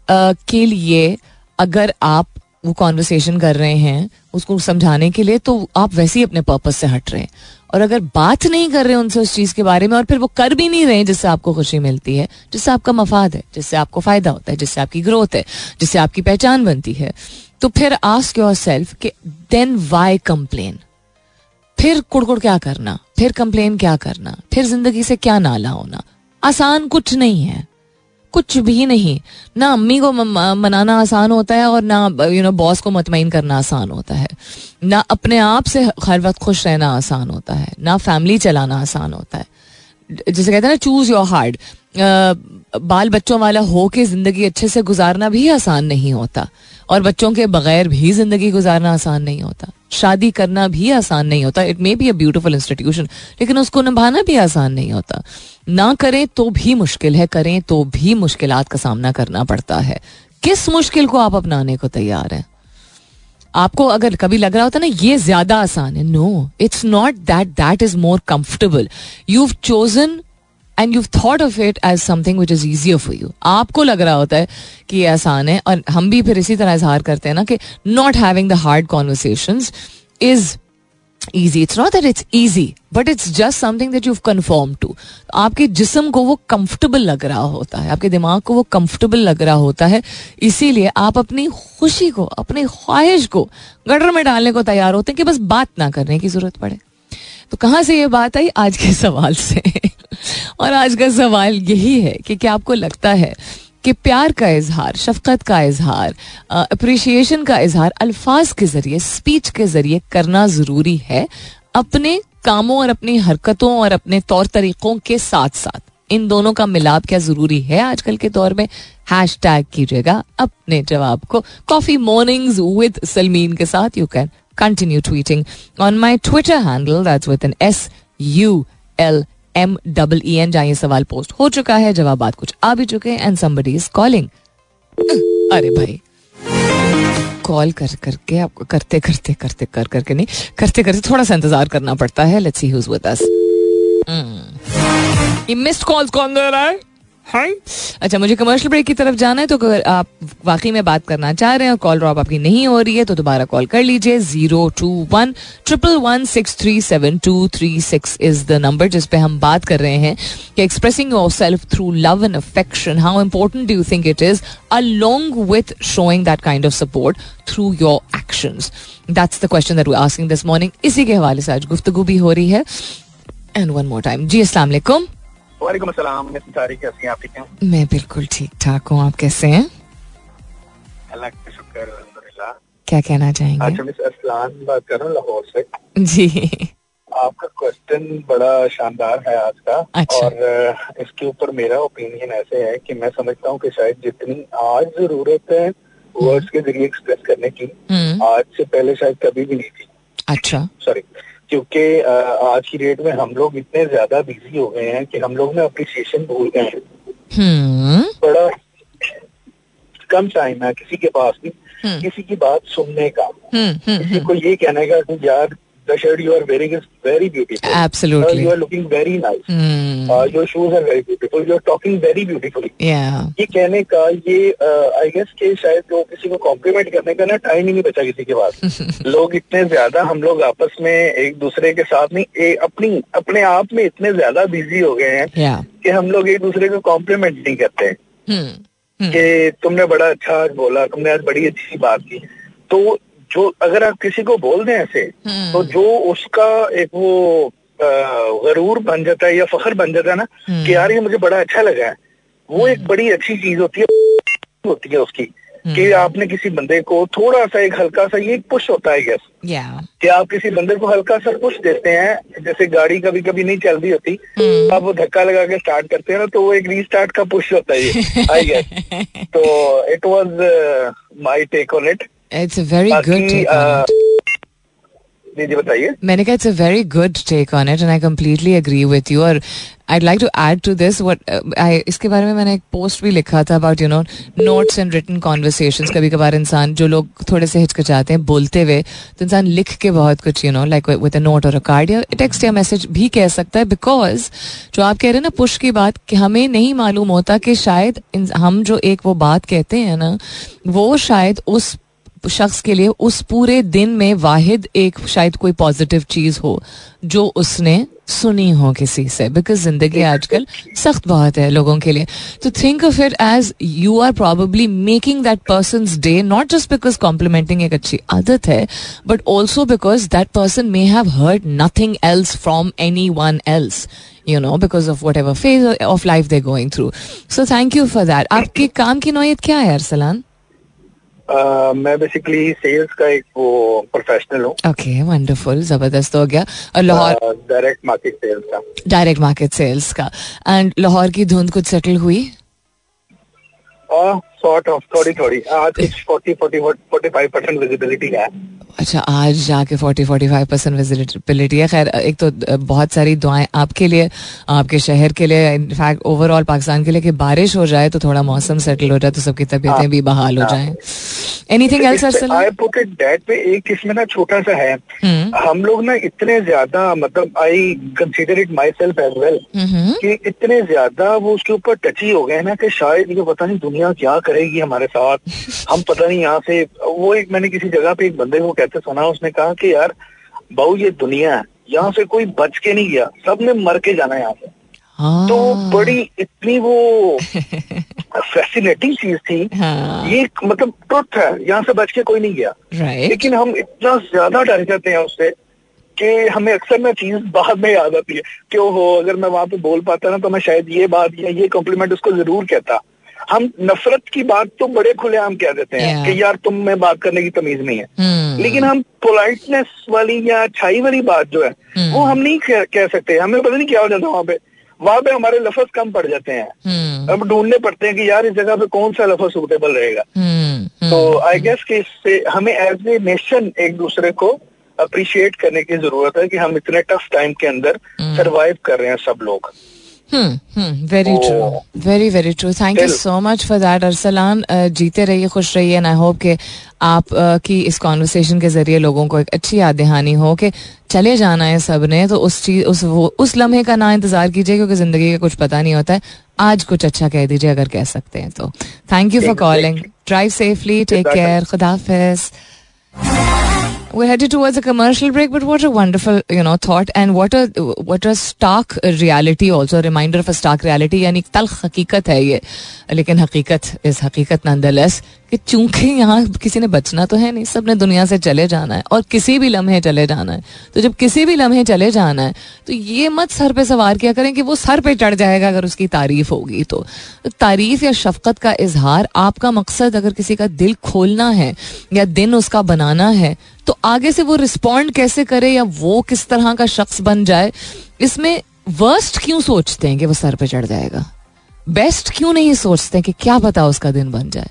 A: के लिए अगर आप वो कॉन्वर्सेशन कर रहे हैं, उसको समझाने के लिए तो आप वैसे ही अपने पर्पज से हट रहे हैं। और अगर बात नहीं कर रहे उनसे उस चीज़ के बारे में, और फिर वो कर भी नहीं रहे जिससे आपको खुशी मिलती है, जिससे आपका मफाद है, जिससे आपको फ़ायदा होता है, जिससे आपकी ग्रोथ है, जिससे आपकी पहचान बनती है तो फिर आस्क योर सेल्फ के देन वाई कंप्लेन फिर कुड़कुड़ क्या करना? फिर कंप्लेन क्या करना? फिर ज़िंदगी से क्या नाला होना? आसान कुछ नहीं है। कुछ भी नहीं। ना अम्मी को मनाना आसान होता है और ना यू नो बॉस को मतमिन करना आसान होता है। ना अपने आप से हर वक्त खुश रहना आसान होता है। ना फैमिली चलाना आसान होता है। जैसे कहते हैं ना चूज़ योर हार्ड बाल बच्चों वाला हो के ज़िंदगी अच्छे से गुजारना भी आसान नहीं होता। और बच्चों के बगैर भी ज़िंदगी गुजारना आसान नहीं होता। शादी करना भी आसान नहीं होता। It may be a beautiful institution लेकिन उसको निभाना भी आसान नहीं होता। ना करें तो भी मुश्किल है, करें तो भी मुश्किल का सामना करना पड़ता है। किस मुश्किल को आप अपनाने को तैयार हैं? आपको अगर कभी लग रहा होता ना, ये ज़्यादा आसान है। No it's not that that is more comfortable you chosen and you thought of it as something which is easier for you आपको लग रहा होता है कि ये आसान है और हम भी फिर इसी तरह इजहार करते हैं ना कि not having the hard conversation is easy it's not that it's easy but it's just something that you confirm to आपके जिसम को वो कंफर्टेबल लग रहा होता है. आपके दिमाग को वो कंफर्टेबल लग रहा होता है. इसीलिए आप अपनी खुशी को, अपनी ख्वाहिश को गटर में डालने को तैयार होते हैं कि बस बात ना करने की ज़रूरत पड़े. तो कहाँ से ये बात आई? आज के सवाल से. और आज का सवाल यही है कि क्या आपको लगता है कि प्यार का इजहार, शफकत का इजहार अप्रिशिएशन का इजहार, अल्फाज के ज़रिए स्पीच के ज़रिए करना ज़रूरी है अपने कामों और अपनी हरकतों और अपने तौर तरीकों के साथ साथ? इन दोनों का मिलाप क्या ज़रूरी है आजकल के दौर में? हैश टैग कीजिएगा अपने जवाब को। कॉफ़ी मॉर्निंग्स विद सलमीन के साथ you can continue tweeting on my Twitter handle that's with N S U L M double E N जहाँ सवाल पोस्ट हो चुका है, जवाब बात कुछ आ भी चुके हैं एंड समबडी इज़ कॉलिंग अरे भाई। कॉल कर करके आपको करते करते करते कर करके नहीं, करते करते थोड़ा सा इंतज़ार करना पड़ता है। Let's see who's with us missed calls कौन दे रहा है? हाय अच्छा मुझे कमर्शियल ब्रेक की तरफ़ जाना है तो अगर आप वाकई में बात करना चाह रहे हैं और कॉल ड्रॉप आपकी नहीं हो रही है तो दोबारा कॉल कर लीजिए। Zero two one triple one six three seven two three six is the number जिस पे हम बात कर रहे हैं कि expressing yourself through love and affection how important do think it is along with showing that kind of support through your action that's the question that we asking this morning इसी के हवाले से आज गुफ्तगु भी हो रही है। एंड वन मोर टाइम जी, अस्सलाम वालेकुम
C: अस्सलाम कैसी हैं आप ठीक हैं?
A: मैं बिल्कुल ठीक ठाक हूँ आप कैसे हैं?
C: अल्लाह का शुक्र अल्हम्दुलिल्लाह।
A: क्या कहना चाहेंगे?
C: अच्छा मिस असलान बात कर रहा हूँ लाहौर से।
A: जी।
C: आपका क्वेश्चन बड़ा शानदार है आज का
A: अच्छा।
C: और इसके ऊपर मेरा ओपिनियन ऐसे है कि मैं समझता हूँ कि शायद जितनी आज ज़रूरत है वर्ड्स के ज़रिए एक्सप्रेस करने की
A: हम्म,
C: आज से पहले शायद कभी भी नहीं थी।
A: अच्छा।
C: सॉरी क्योंकि आज की डेट में हम लोग इतने ज़्यादा बिज़ी हो गए हैं कि हम लोग ने अप्रिसिएशन भूल गए हैं।
A: हम्म।
C: बड़ा कम टाइम है किसी के पास भी
A: हम्म,
C: किसी की बात सुनने का।
A: हम्म,
C: किसी को ये कहने का कि यार the shirt you are wearing is very beautiful
A: Absolutely.
C: You are looking very nice
A: hmm,
C: your shoes are very beautiful you are talking very beautifully
A: yeah,
C: ये कहने का ये आई गेस के शायद लोग किसी को कॉम्प्लीमेंट करने का ना टाइम ही नहीं बचा किसी के पास। <laughs> लोग इतने ज़्यादा हम लोग आपस में एक दूसरे के साथ नहीं ए, अपनी अपने आप में इतने ज़्यादा बिज़ी हो गए हैं
A: yeah,
C: कि हम लोग एक दूसरे को कॉम्प्लीमेंट नहीं करते
A: हम्म, हम्म,
C: कि तुमने बड़ा अच्छा आज बोला तुमने आज बड़ी अच्छी बात की। तो जो अगर आप किसी को बोल दें ऐसे
A: हम्म।
C: तो जो उसका एक वो गरूर बन जाता है या फखर बन जाता है ना
A: हम्म।
C: कि यार ये मुझे बड़ा अच्छा लगा है। वो एक बड़ी अच्छी चीज़ होती है होती है उसकी कि आपने किसी बंदे को थोड़ा सा एक हल्का सा ये पुश होता है गैस
A: yeah,
C: कि आप किसी बंदे को हल्का सा पुश देते हैं जैसे गाड़ी कभी कभी नहीं चल रही होती
A: हम्म।
C: आप वो धक्का लगा के स्टार्ट करते हैं ना तो वो एक रीस्टार्ट का पुश होता है ये आई गेस <laughs> तो it was my take on it
A: it's a very good
C: बाकी
A: take on
C: अ,
A: it.
C: जी जी बताइए।
A: मैंने कहा it's a very good take on it and I completely agree with you और I'd like to add to this what uh, I इसके बारे में मैंने एक पोस्ट भी लिखा था about you know notes and written conversations कभी कभार इंसान जो लोग थोड़े से हिचकिचाते हैं बोलते हुए तो इंसान लिख के बहुत कुछ you know like with a note और अ कार्ड या टेक्स्ट या मैसेज भी कह सकता है बिकॉज़ जो आप कह रहे हैं ना पुश की बात कि हमें नहीं मालूम होता कि शायद हम जो एक वो बात कहते हैं ना वो शायद उस शख्स के लिए उस पूरे दिन में वाहिद एक शायद कोई पॉजिटिव चीज़ हो, जो उसने सुनी हो किसी से। बिकॉज़ ज़िंदगी आजकल सख्त बहुत है लोगों के लिए। तो think of it as you are probably making that person day not just because complimenting एक अच्छी आदत है but also because that person may have heard nothing else from anyone else you know because of whatever phase of life they going through so thank you for that. आपके काम की नोयत क्या है, अरसलान?
C: मैं बेसिकली सेल्स का एक वो professional हूँ।
A: ओके वंडरफुल ज़बरदस्त हो गया। और लाहौर
C: डायरेक्ट मार्केट सेल्स का।
A: डायरेक्ट मार्केट सेल्स का। एंड लाहौर की धुंध कुछ सेटल हुई?
C: सॉर्ट ऑफ़ थोड़ी थोड़ी। आज कुछ forty forty forty five percent visibility है।
A: अच्छा आज जाके 40 45 परसेंट विजिबिलिटी है। खैर एक तो बहुत सारी दुआएँ आपके लिए आपके शहर के लिए इनफैक्ट ओवरऑल पाकिस्तान के लिए कि बारिश हो जाए तो थोड़ा मौसम सेटल हो जाए तो सबकी तबीयतें भी बहाल हो जाएँ। Anything else
C: I put it that पे एक इसमें ना छोटा सा है।
A: हम्म।
C: हम लोग ना इतने ज़्यादा मतलब I consider it myself as
A: well
C: कि इतने ज़्यादा वो उसके ऊपर टची हो गए ना कि शायद ये पता नहीं दुनिया क्या करेगी हमारे साथ। हम पता नहीं यहाँ से वो एक मैंने किसी जगह पे एक बंदे को कहते सुना उसने कहा कि यार बाबू ये दुनिया है। यहाँ से कोई बच के नहीं गया। सबने मर के जाना है यहाँ से।
A: हाँ।
C: तो बड़ी इतनी वो <laughs> फैसिनेटिंग चीज़ थी।
A: हाँ।
C: ये मतलब ट्रुथ है यहाँ से बच के कोई नहीं गया। लेकिन हम इतना ज़्यादा डर जाते हैं उससे कि हमें अक्सर ना चीज़ बाद में याद आती है कि हो अगर मैं वहाँ पे बोल पाता ना तो मैं शायद ये बात या ये कॉम्प्लीमेंट उसको ज़रूर कहता। हम नफरत की बात तो बड़े खुलेआम कह देते हैं
A: Yeah.
C: कि यार तुम में बात करने की तमीज नहीं है।
A: हम्म
C: लेकिन हम पोलाइटनेस वाली या अच्छाई वाली बात जो है
A: हम्म।
C: वो हम नहीं कह कह सकते। हमें पता नहीं क्या हो जाता वहाँ पे। वहाँ पे हमारे लफज कम पड़ जाते हैं।
A: हम्म
C: अब ढूँढने पड़ते हैं कि यार इस जगह पे कौन सा लफज सूटेबल रहेगा। तो आई गेस कि इससे हमें एज ए नेशन एक दूसरे को अप्रिशिएट करने की ज़रूरत है कि हम इतने टफ टाइम के अंदर। सरवाइव कर रहे हैं सब लोग।
A: Very true very very true thank you so much for that Arsalan जीते रहिए खुश रहिए एंड आई होप कि आप uh, की इस कॉन्वर्सेशन के ज़रिए लोगों को एक अच्छी याद दहानी हो कि चले जाना है सबने तो उस चीज़ उस वो उस लम्हे का ना इंतज़ार कीजिए क्योंकि ज़िंदगी का कुछ पता नहीं होता है। आज कुछ अच्छा कह दीजिए अगर कह सकते हैं तो। Thank you for calling drive safely take care खुदाफिज we're headed towards a commercial break, but what a wonderful, you know, thought and what a what a stark reality also, a reminder of a stark reality. यानी तल्ख हकीकत है ये लेकिन हकीकत इस हकीकत nonetheless कि चूँकि यहाँ किसी ने बचना तो है नहीं सबने दुनिया से चले जाना है और किसी भी लम्हे चले जाना है तो जब किसी भी लम्हे चले जाना है तो ये मत सर पे सवार किया करें कि वो सर पे चढ़ जाएगा अगर उसकी तारीफ़ होगी तो तारीफ़ या शफकत का इजहार आपका मकसद अगर किसी का दिल खोलना है या दिन उसका बनाना है तो आगे से वो रिस्पॉन्ड कैसे करे या वो किस तरह का शख्स बन जाए, इसमें वर्स्ट क्यों सोचते हैं कि वो सर पे चढ़ जाएगा? बेस्ट क्यों नहीं सोचते कि क्या पता उसका दिन बन जाए?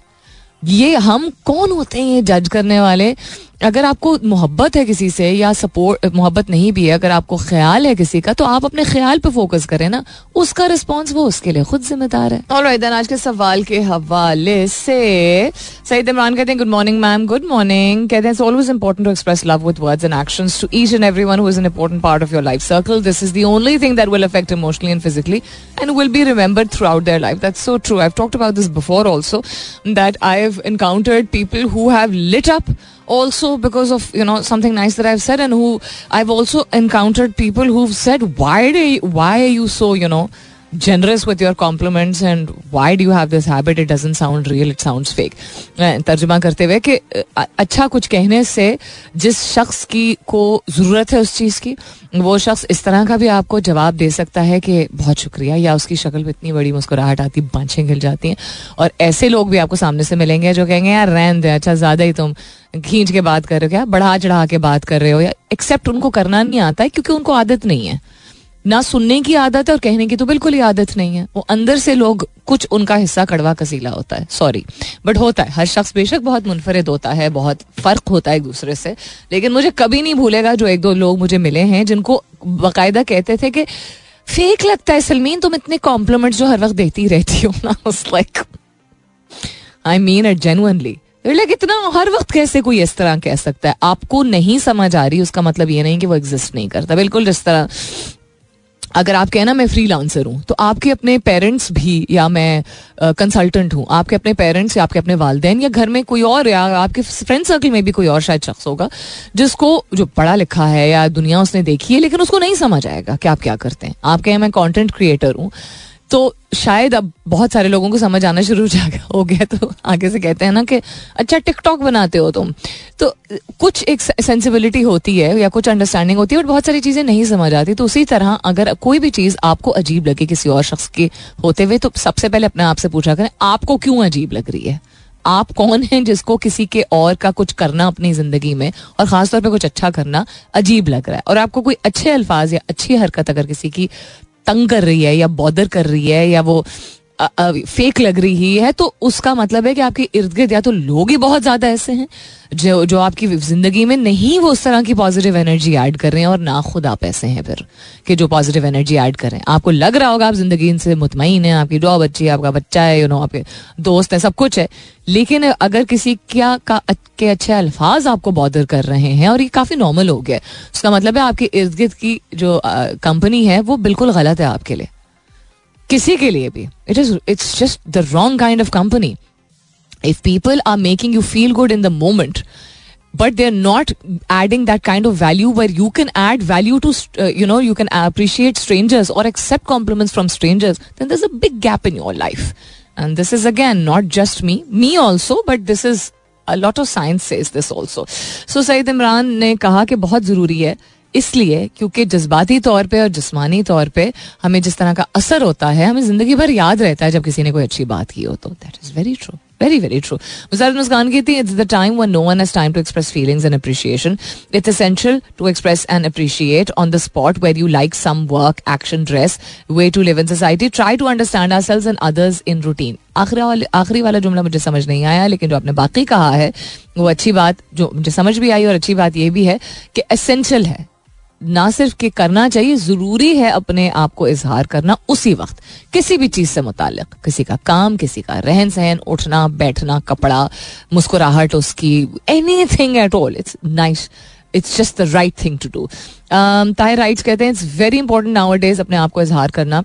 A: ये हम कौन होते हैं ये जज करने वाले? अगर आपको मोहब्बत है किसी से या सपोर्ट मोहब्बत नहीं भी है अगर आपको ख्याल है किसी का तो आप अपने ख्याल पे फोकस करें ना। उसका रिस्पॉन्स वो उसके लिए खुद जिम्मेदार है। और right, आज के सवाल के हवाले से सईद इमरान कहते हैं good morning ma'am good morning कहते हैं always important to express love with words and actions to each and every one is an important part of your life circle this is the only thing that will affect emotionally and physically and will be remembered throughout their life that's so true I talked about this before also that I have encountered people who have lit up also because of you know something nice that I've said and who I've also encountered people who've said why do you, why are you so you know generous with your compliments and why do you have this habit? It doesn't sound real, it sounds fake. तर्जुमा करते हुए कि अच्छा कुछ कहने से जिस शख्स की, को ज़रूरत है उस चीज़ की, वो शख्स इस तरह का भी आपको जवाब दे सकता है कि बहुत शुक्रिया, या उसकी शक्ल में इतनी बड़ी मुस्कुराहट आती, बाँछें गिल जाती हैं। और ऐसे लोग भी आपको सामने से मिलेंगे जो कहेंगे, यार, रहन दे अच्छा ज़्यादा ही तुम खींच के बात कर रहे हो, क्या? बढ़ा चढ़ा के बात कर रहे हो, या एक्सेप्ट उनको करना नहीं आता है, क्योंकि उनको आदत नहीं है। ना सुनने की आदत है और कहने की तो बिल्कुल ही आदत नहीं है। वो अंदर से लोग कुछ उनका हिस्सा कड़वा कसीला होता है। सॉरी बट होता है। हर शख्स बेशक बहुत मुनफरद होता है, बहुत फ़र्क होता है एक दूसरे से। लेकिन मुझे कभी नहीं भूलेगा जो एक दो लोग मुझे मिले हैं, जिनको बाकायदा कहते थे कि, फेक लगता है सलमीन, तुम इतने कॉम्प्लीमेंट जो हर वक्त देती रहती हो ना। उस like I mean it genuinely like इतना हर वक्त कैसे कोई इस तरह कह सकता है? आपको नहीं समझ आ रही, उसका मतलब ये नहीं कि वो एग्जिस्ट नहीं करता। बिल्कुल जिस तरह अगर आप कहना मैं फ्री लांसर हूँ तो आपके अपने पेरेंट्स भी या मैं कंसल्टेंट हूँ, आपके अपने पेरेंट्स या आपके अपने वालदेन या घर में कोई और या आपके फ्रेंड सर्कल में भी कोई और शायद शख्स होगा, जिसको जो पढ़ा लिखा है या दुनिया उसने देखी है, लेकिन उसको नहीं समझ आएगा कि आप क्या करते हैं। आप कहें मैं कॉन्टेंट क्रिएटर हूँ तो शायद अब बहुत सारे लोगों को समझ आना शुरू हो गया तो आगे से कहते हैं ना कि अच्छा टिकटॉक बनाते हो तुम। तो कुछ एक सेंसिबिलिटी होती है या कुछ अंडरस्टैंडिंग होती है बट बहुत सारी चीज़ें नहीं समझ आती। तो उसी तरह अगर कोई भी चीज़ आपको अजीब लगे किसी और शख्स के होते हुए तो सबसे पहले अपने आप से पूछा करें, आपको क्यों अजीब लग रही है? आप कौन हैं जिसको किसी के और का कुछ करना अपनी ज़िंदगी में, और खासतौर पे कुछ अच्छा करना अजीब लग रहा है? और आपको कोई अच्छे अल्फाज या अच्छी हरकत अगर किसी की तंग कर रही है या बॉदर कर रही है या वो फेक लग रही है तो उसका मतलब है कि आपके इर्द गिर्द या तो लोग ही बहुत ज़्यादा ऐसे हैं, जो जो आपकी ज़िंदगी में नहीं वो उस तरह की पॉजिटिव एनर्जी ऐड कर रहे हैं और ना खुद आप ऐसे हैं फिर, कि जो पॉजिटिव एनर्जी ऐड करें आपको लग रहा होगा आप ज़िंदगी से मुतमिन है, आपकी जॉब अच्छी है, आपका बच्चा है यू नो आपके दोस्त है, सब कुछ है, लेकिन अगर किसी क्या, का, के अच्छे अल्फाज आपको बॉदर कर रहे हैं और ये काफ़ी नॉर्मल हो गया है, उसका मतलब है आपके इर्द गिर्द की जो कंपनी है, वो बिल्कुल गलत है आपके लिए। किसी के लिए भी। It is it's just the wrong kind of company if people are making you feel good in the moment but they are not adding that kind of value where you can add value to you know you can appreciate strangers और accept compliments from strangers than this a big gap in your life and this is again not just me me also but this is a lot of science this also so Saeed Imran ने कहा कि बहुत ज़रूरी है इसलिए क्योंकि जज्बाती तौर पे और जिसमानी तौर पे हमें जिस तरह का असर होता है, हमें ज़िंदगी भर याद रहता है जब किसी ने कोई अच्छी बात की हो तो that is very true very very true Mujahid Muskan की थी it's the time one no one has time to express feelings and appreciation it's essential to express and appreciate on the spot where you like some work action dress way to live in society try to understand ourselves and others in routine आखिरी वाले, आखिरी वाला जुमला मुझे समझ नहीं आया, लेकिन जो आपने बाकी कहा है, वो अच्छी बात, जो मुझे समझ भी आई और अच्छी बात ये भी है कि एसेंशियल है। ना सिर्फ़ कि करना चाहिए, ज़रूरी है अपने आप को इजहार करना उसी वक्त। किसी भी चीज़ से मुतालिक किसी का काम, किसी का रहन सहन उठना, बैठना, कपड़ा, मुस्कुराहट उसकी anything at all it's nice it's just the right thing to do Tahir right कहते हैं it's very important nowadays अपने आप को इजहार करना।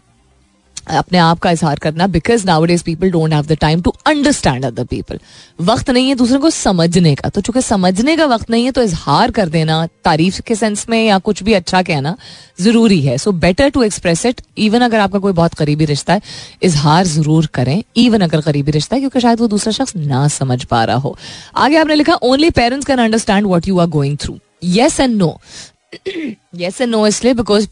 A: अपने आप का इजहार करना because nowadays people don't have the time to understand other people वक्त नहीं है दूसरे को समझने का। तो चूँकि समझने का वक्त नहीं है तो इजहार कर देना, तारीफ़ के सेंस में या कुछ भी अच्छा कहना ज़रूरी है। So better to express it even अगर आपका कोई बहुत करीबी रिश्ता है, इजहार ज़रूर करें इवन अगर करीबी रिश्ता है, क्योंकि शायद वो दूसरा शख्स ना समझ पा रहा हो। आगे आपने लिखा only parents can understand what you are going through yes and no yes and no इसलिए बिकॉज़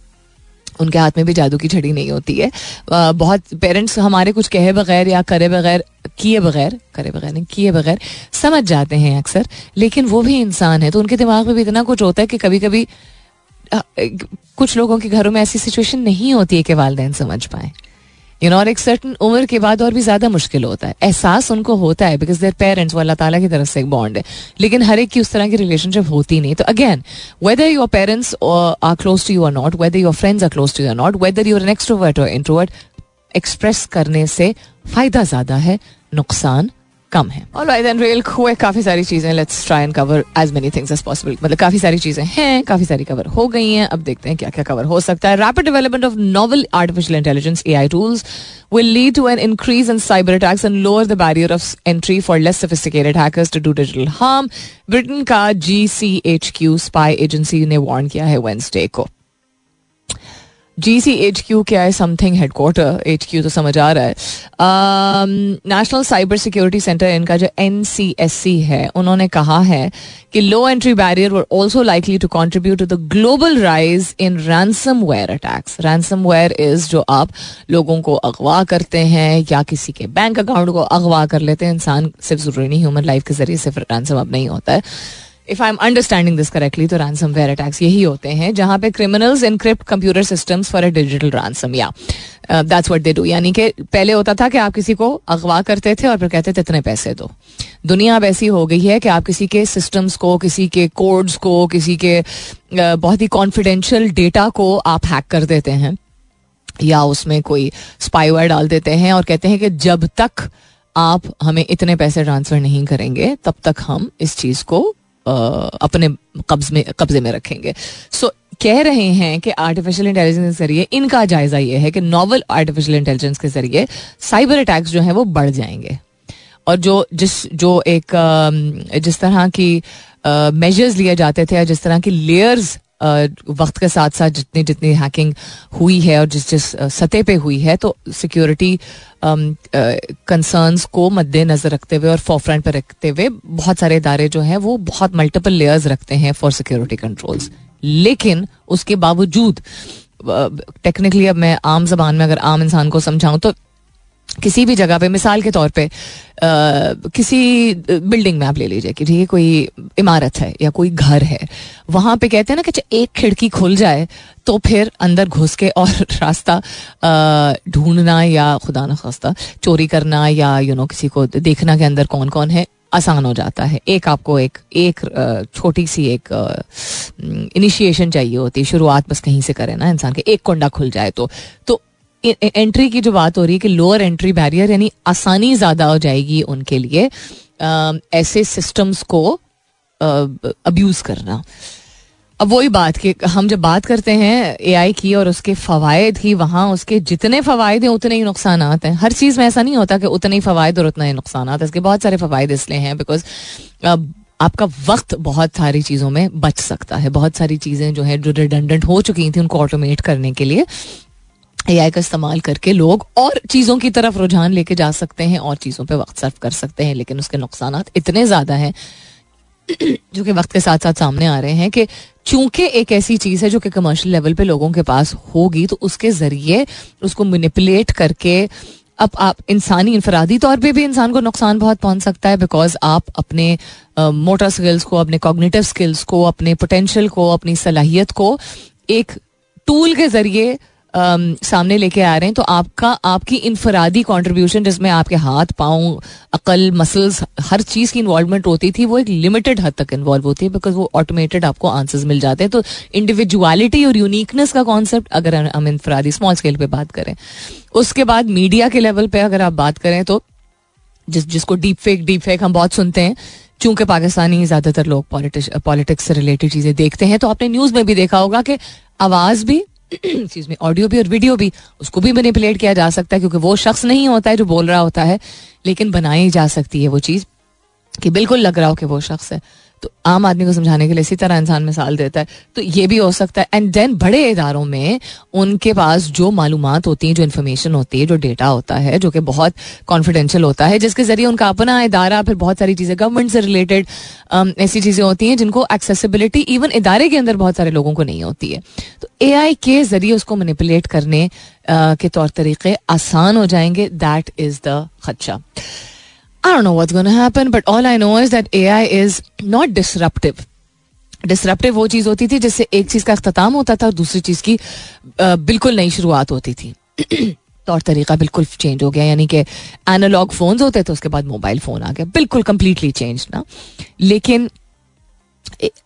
A: उनके हाथ में भी जादू की छड़ी नहीं होती है। आ, बहुत पेरेंट्स हमारे कुछ कहे बगैर या करे बगैर किए बगैर करे बगैर नहीं किए बगैर समझ जाते हैं अक्सर लेकिन वो भी इंसान है। तो उनके दिमाग में भी इतना कुछ होता है कि कभी कभी कुछ लोगों के घरों में ऐसी सिचुएशन नहीं होती है कि वालदेन समझ पाए। यू नो और एक सर्टन उम्र के बाद और भी ज़्यादा मुश्किल होता है। एहसास उनको होता है बिकॉज़ देर पेरेंट्स वो अल्लाह ताला की तरफ़ से एक बॉन्ड है। लेकिन हर एक की उस तरह की रिलेशनशिप होती नहीं। तो again whether your parents are close to you or not whether your friends are close to you or not whether you're an extrovert और इंट्रोवर्ट एक्सप्रेस करने से फ़ायदा ज़्यादा है, नुकसान कम है। और वाई देन रेल हुए काफ़ी सारी चीज़ें let's try and cover as many things as possible मतलब काफ़ी सारी चीज़ें हैं, काफ़ी सारी कवर हो गई हैं। अब देखते हैं क्या क्या कवर हो सकता है। Rapid development of novel artificial intelligence A I tools will lead to an increase in cyber attacks and lower the barrier of entry for less sophisticated hackers to do digital harm. Britain का GCHQ spy agency ने warn किया है Wednesday को जी C H Q क्या है? Something headquarter H Q तो समझ आ रहा है। नेशनल साइबर सिक्योरिटी सेंटर इनका जो एन सी एस सी है, उन्होंने कहा है कि low entry barrier were also likely to contribute to the global rise in ransomware attacks ransomware is जो आप लोगों को अगवा करते हैं या किसी के बैंक अकाउंट को अगवा कर लेते हैं, इंसान सिर्फ़ ज़रूरी नहीं ह्यूमन लाइफ के ज़रिए सिर्फ़ रैंसम अब नहीं होता है। If I am understanding this correctly तो रैंसम वेयर अटैक्स यही होते हैं जहाँ पे criminals encrypt computer systems for a digital ransom या दैट्स व्हाट दे डू यानी कि पहले होता था कि आप किसी को अगवा करते थे और फिर कहते थे इतने पैसे दो। दुनिया अब ऐसी हो गई है कि आप किसी के सिस्टम्स को किसी के कोड्स को किसी के uh, बहुत ही कॉन्फिडेंशियल डेटा को आप हैक कर देते हैं या उसमें कोई स्पाईवेयर डाल देते हैं और कहते हैं कि जब तक आप हमें इतने पैसे ट्रांसफ़र नहीं करेंगे तब तक हम इस चीज़ को अपने कब्ज में कब्जे में रखेंगे। सो so, कह रहे हैं कि आर्टिफिशियल इंटेलिजेंस के ज़रिए इनका जायजा ये है कि नॉवल आर्टिफिशियल इंटेलिजेंस के ज़रिए साइबर अटैक्स जो हैं वो बढ़ जाएँगे। और जो जिस जो एक जिस तरह की मेजर्स लिए जाते थे या जिस तरह की लेयर्स वक्त के साथ साथ जितनी जितनी हैकिंग हुई है और जिस जिस सतह पे हुई है तो सिक्योरिटी कंसर्न्स को मद्देनजर रखते हुए और फोरफ्रंट पर रखते हुए बहुत सारे इदारे जो हैं, वो बहुत मल्टीपल लेयर्स रखते हैं फॉर सिक्योरिटी कंट्रोल्स लेकिन उसके बावजूद टेक्निकली अब मैं आम जबान में अगर आम इंसान को समझाऊं तो किसी भी जगह पे मिसाल के तौर पे आ, किसी बिल्डिंग में आप ले लीजिए कि ठीक है कोई इमारत है या कोई घर है वहाँ पे कहते हैं ना कि अच्छा, एक खिड़की खुल जाए तो फिर अंदर घुस के और <laughs> रास्ता ढूंढना या खुदा न खास्ता चोरी करना या यू नो किसी को देखना के अंदर कौन कौन है आसान हो जाता है। एक आपको एक एक छोटी सी एक इनिशिएशन चाहिए होती है शुरुआत बस कहीं से करें ना इंसान के एक कुंडा खुल जाए तो। तो एंट्री की जो बात हो रही है कि लोअर एंट्री बैरियर यानी आसानी ज़्यादा हो जाएगी उनके लिए ऐसे सिस्टम्स को अब्यूज करना। अब वही बात कि हम जब बात करते हैं एआई की और उसके फवायद ही वहाँ उसके जितने फवायद हैं, उतने ही नुकसान हैं। हर चीज़ में ऐसा नहीं होता कि उतने ही फवायद और उतना ही नुकसान है। इसके बहुत सारे फवायद इसलिए हैं बिकॉज़ आपका वक्त बहुत सारी चीज़ों में बच सकता है। बहुत सारी चीज़ें जो है, जो रिडंडेंट हो चुकी थी, उनको ऑटोमेट करने के लिए। एआई का इस्तेमाल करके लोग और चीज़ों की तरफ़ रुझान लेके जा सकते हैं और चीज़ों पे वक्त सर्व कर सकते हैं लेकिन उसके नुकसान इतने ज़्यादा हैं <clears throat> जो कि वक्त के साथ साथ सामने आ रहे हैं कि चूँकि एक ऐसी चीज़ है जो कि कमर्शियल लेवल पे लोगों के पास होगी तो उसके ज़रिए उसको मैनिपुलेट करके अब आप इंसानी इंफरादी तौर पे भी इंसान को नुकसान बहुत पहुँच सकता है बिकॉज़ आप अपने मोटर uh, स्किल्स को अपने कॉग्निटिव स्किल्स को अपने पोटेंशियल को अपनी सलाहियत को एक टूल के ज़रिए सामने लेके आ रहे हैं तो आपका, आपकी इनफरादी कंट्रीब्यूशन जिसमें आपके हाथ, पाँव, अकल मसल्स हर चीज़ की इन्वॉल्वमेंट होती थी, वो एक लिमिटेड हद तक इन्वॉल्व होती है बिकॉज़ वो ऑटोमेटेड आपको आंसर्स मिल जाते हैं। तो इंडिविजुअलिटी और यूनिकनेस का कॉन्सेप्ट अगर हम इनफरादी स्मॉल स्केल पर बात करें, उसके बाद मीडिया के लेवल पर अगर आप बात करें तो जिस, जिसको डीप फेक डीप फेक हम बहुत सुनते हैं, चूँकि पाकिस्तानी ज़्यादातर लोग पॉलिटिक्स से रिलेटेड चीज़ें देखते हैं तो आपने न्यूज़ में भी देखा होगा कि आवाज़ भी चीज़ में ऑडियो भी और वीडियो भी, उसको भी मैनिपुलेट किया जा सकता है, क्योंकि वो शख्स नहीं होता है जो बोल रहा होता है, लेकिन बनाई जा सकती है वो चीज़, कि बिल्कुल लग रहा हो कि वो शख्स है। तो आम आदमी को समझाने के लिए इसी तरह इंसान मिसाल देता है। तो ये भी हो सकता है। एंड देन बड़े इदारों में उनके पास जो मालूम होती हैं जो इन्फॉर्मेशन होती है जो डेटा होता है जो कि बहुत कॉन्फिडेंशियल होता है जिसके ज़रिए उनका अपना इदारा फिर बहुत सारी चीज़ें गवर्नमेंट से रिलेटेड um, ऐसी चीज़ें होती हैं जिनको एक्सेसिबिलिटी इवन इदारे के अंदर बहुत सारे लोगों को नहीं होती है। तो एआई के ज़रिए उसको मैनिपुलेट करने uh, के तौर तरीके आसान हो जाएँगे। दैट इज़ द खदशा I don't know what's going to happen, but all I know is that AI is not disruptive. Disruptive वो चीज़ होती थी जिससे एक चीज़ का अख्ताम होता था और दूसरी चीज़ की बिल्कुल नई शुरुआत होती थी। <clears throat> तौर तरीका बिल्कुल चेंज हो गया यानी कि एनालॉग फ़ोन होते थे उसके बाद मोबाइल फ़ोन आ गया। बिल्कुल कंप्लीटली चेंज ना। लेकिन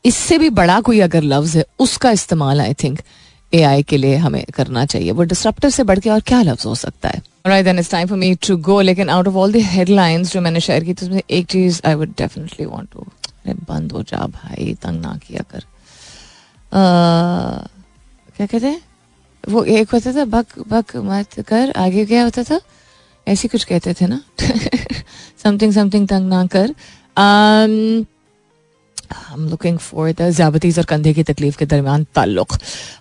A: इससे भी बड़ा कोई अगर लफ्ज है उसका इस्तेमाल आई थिंक ए के लिए हमें करना चाहिए। वो डिसरप्टिव से बढ़ के और क्या लफ्ज हो सकता है? Right, then it's time for me to go. लेकिन out of all the headlines जो मैंने शेयर की तो उसमें एक चीज़ I would definitely want to बंद हो जा भाई तंग ना किया कर। uh, क्या कहते हैं? वो एक होता था बक बक मत कर आगे क्या होता था? ऐसी कुछ कहते थे ना? <laughs> समथिंग समथिंग तंग ना कर। Um, लुकिंग फॉर द ज्याबतीज और कंधे की तकलीफ़ के दरमियान ताल्लुक।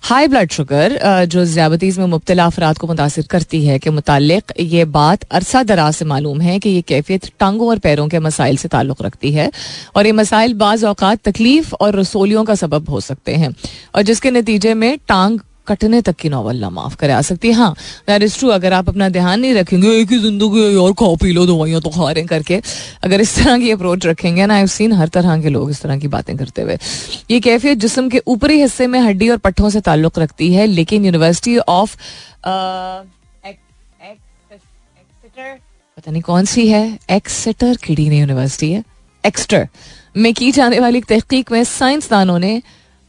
A: हाई ब्लड शुगर जो ज्याबतीज में मुबतला अफराद को मुतासर करती है के मुतालिक ये बात अरसा दराज से मालूम है कि ये कैफियत टांगों और पैरों के मसाइल से ताल्लुक रखती है और ये मसाइल बाज़ अवत तकलीफ़ और रसोलियों का सबब हो सकते हैं। और जिसके नतीजे में टांग कटने तक की नॉवल ना माफ़ करे। आ सकती है हाँ दैट इज़ ट्रू अगर आप अपना ध्यान नहीं रखेंगे, एक ही ज़िंदगी और खाओ पी लो दवाइयाँ तो खा रहे करके। अगर इस तरह की अप्रोच रखेंगे ना आई सीन हर तरह के लोग इस तरह की बातें करते हुए। ये कैफियत जिसम के ऊपरी हिस्से में हड्डी और पट्टों से ताल्लुक रखती है, लेकिन यूनिवर्सिटी ऑफ़ पता नहीं कौन सी है एक्सेटर किडी ने यूनिवर्सिटी है एक्सटर में की जाने वाली तहकीक में साइंसदानों ने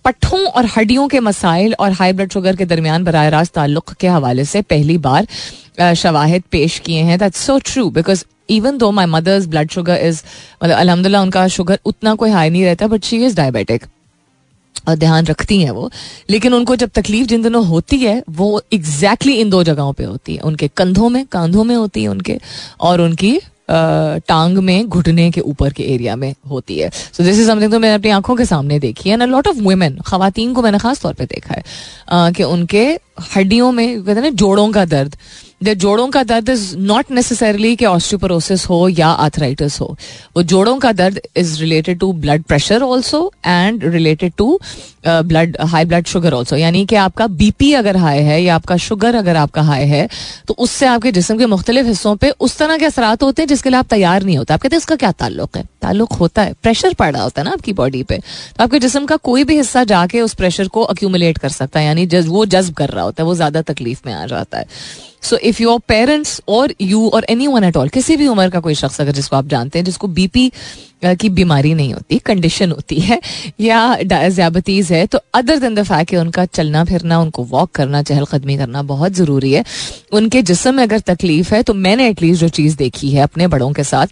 A: पट्ठों और हड्डियों के मसाइल और हाई ब्लड शुगर के दरमियान बर रास्त ताल्लुक के हवाले से पहली बार शवाहद पेश किए हैं। That so true because even though my mother's blood sugar is मतलब अलहमदिल्ला उनका शुगर उतना कोई हाई नहीं रहता बट शी इज़ डायबिटिक और ध्यान रखती हैं वो। लेकिन उनको जब तकलीफ़ जिन दिनों होती है, वो एग्जैक्टली exactly इन दो जगहों पे होती है। उनके कंधों में, कांधों में होती है उनके, और उनकी टांग में घुटने के ऊपर के एरिया में होती है। सो दिस इज़ समथिंग तो मैंने अपनी आँखों के सामने देखी है। लॉट ऑफ़ वुमेन खातन को मैंने खास तौर पे देखा है कि उनके हड्डियों में, कहते हैं ना, जोड़ों का दर्द जोड़ों का दर्द इज़ नॉट नेसेसरली कि ऑस्टियोपोरोसिस हो या आर्थराइटिस हो। वो जोड़ों का दर्द is related to blood pressure also and related to blood high blood sugar also यानी कि आपका बीपी अगर हाई है या आपका शुगर अगर आपका हाई है तो उससे आपके जिसम के मुख्तलिफ़ हिस्सों पर उस तरह के असरात होते हैं जिसके लिए आप तैयार नहीं होते। आप कहते हैं उसका क्या ताल्लुक है? ताल्लुक होता है। प्रेशर पड़ रहा होता है ना आपकी बॉडी पे। तो आपके जिसम का कोई भी हिस्सा जाके उस प्रेशर को अक्यूमुलेट कर सकता है। यानी वो जज्ब कर रहा होता है, वो ज़्यादा तकलीफ़ में आ जाता है। सो इफ़ योर पेरेंट्स और यू और एनी वन एट ऑल किसी भी उम्र का कोई शख्स अगर जिसको आप जानते हैं, जिसको बीपी की बीमारी नहीं होती कंडीशन होती है, या डायबिटीज़ है तो अदर दिन द फैक्ट कि उनका चलना फिरना, उनको वॉक करना, चहलकदमी करना बहुत ज़रूरी है। उनके जिसम में अगर तकलीफ़ है तो मैंने एटलीस्ट जो चीज़ देखी है अपने बड़ों के साथ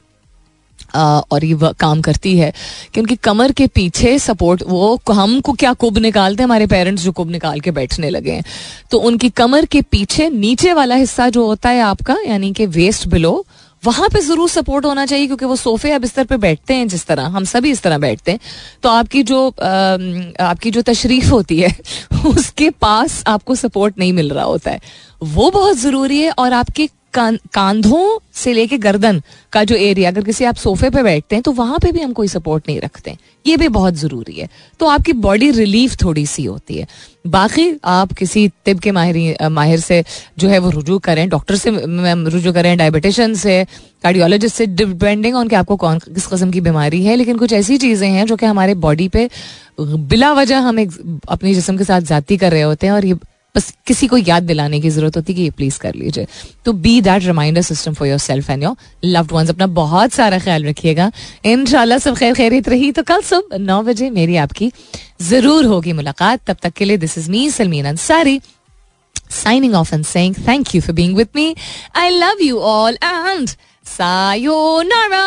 A: और ये काम करती है कि उनकी कमर के पीछे सपोर्ट वो हमको क्या कुब निकालते हैं? हमारे पेरेंट्स जो कुब निकाल के बैठने लगे हैं। तो उनकी कमर के पीछे नीचे वाला हिस्सा जो होता है आपका यानी कि वेस्ट बिलो वहाँ पे ज़रूर सपोर्ट होना चाहिए क्योंकि वो सोफे या बिस्तर पे बैठते हैं जिस तरह हम सभी इस तरह बैठते हैं। तो आपकी जो आ, आपकी जो तशरीफ़ होती है <laughs> उसके पास आपको सपोर्ट नहीं मिल रहा होता है। वो बहुत ज़रूरी है और आपके कांधों से लेके गर्दन का जो एरिया अगर किसी आप सोफे पे बैठते हैं तो वहाँ पे भी हम कोई सपोर्ट नहीं रखते हैं। ये भी बहुत ज़रूरी है। तो आपकी बॉडी रिलीफ थोड़ी सी होती है। बाकी आप किसी तिब के माहिर माहिर से जो है वो रुजू करें। डॉक्टर से रुजू करें डायबिटिशन से कार्डियोलॉजिस्ट से डिपेंडिंग ऑन कि आपको कौन, किस किस्म की बीमारी है। लेकिन कुछ ऐसी चीज़ें हैं जो कि हमारे बॉडी पे, बिला वजह हम एक, अपने जिसम के साथ जाती कर रहे होते हैं और ये बस किसी को याद दिलाने की ज़रूरत होती है कि ये प्लीज़ कर लीजिए। तो be that reminder system for yourself and your loved ones अपना बहुत सारा ख्याल रखिएगा। इन सब खैर खैरित रही। तो कल सुबह नौ बजे मेरी आपकी ज़रूर होगी मुलाकात। तब तक के लिए this is me Salmeen Ansari signing off and saying thank you for being with me. I love you all and sayonara.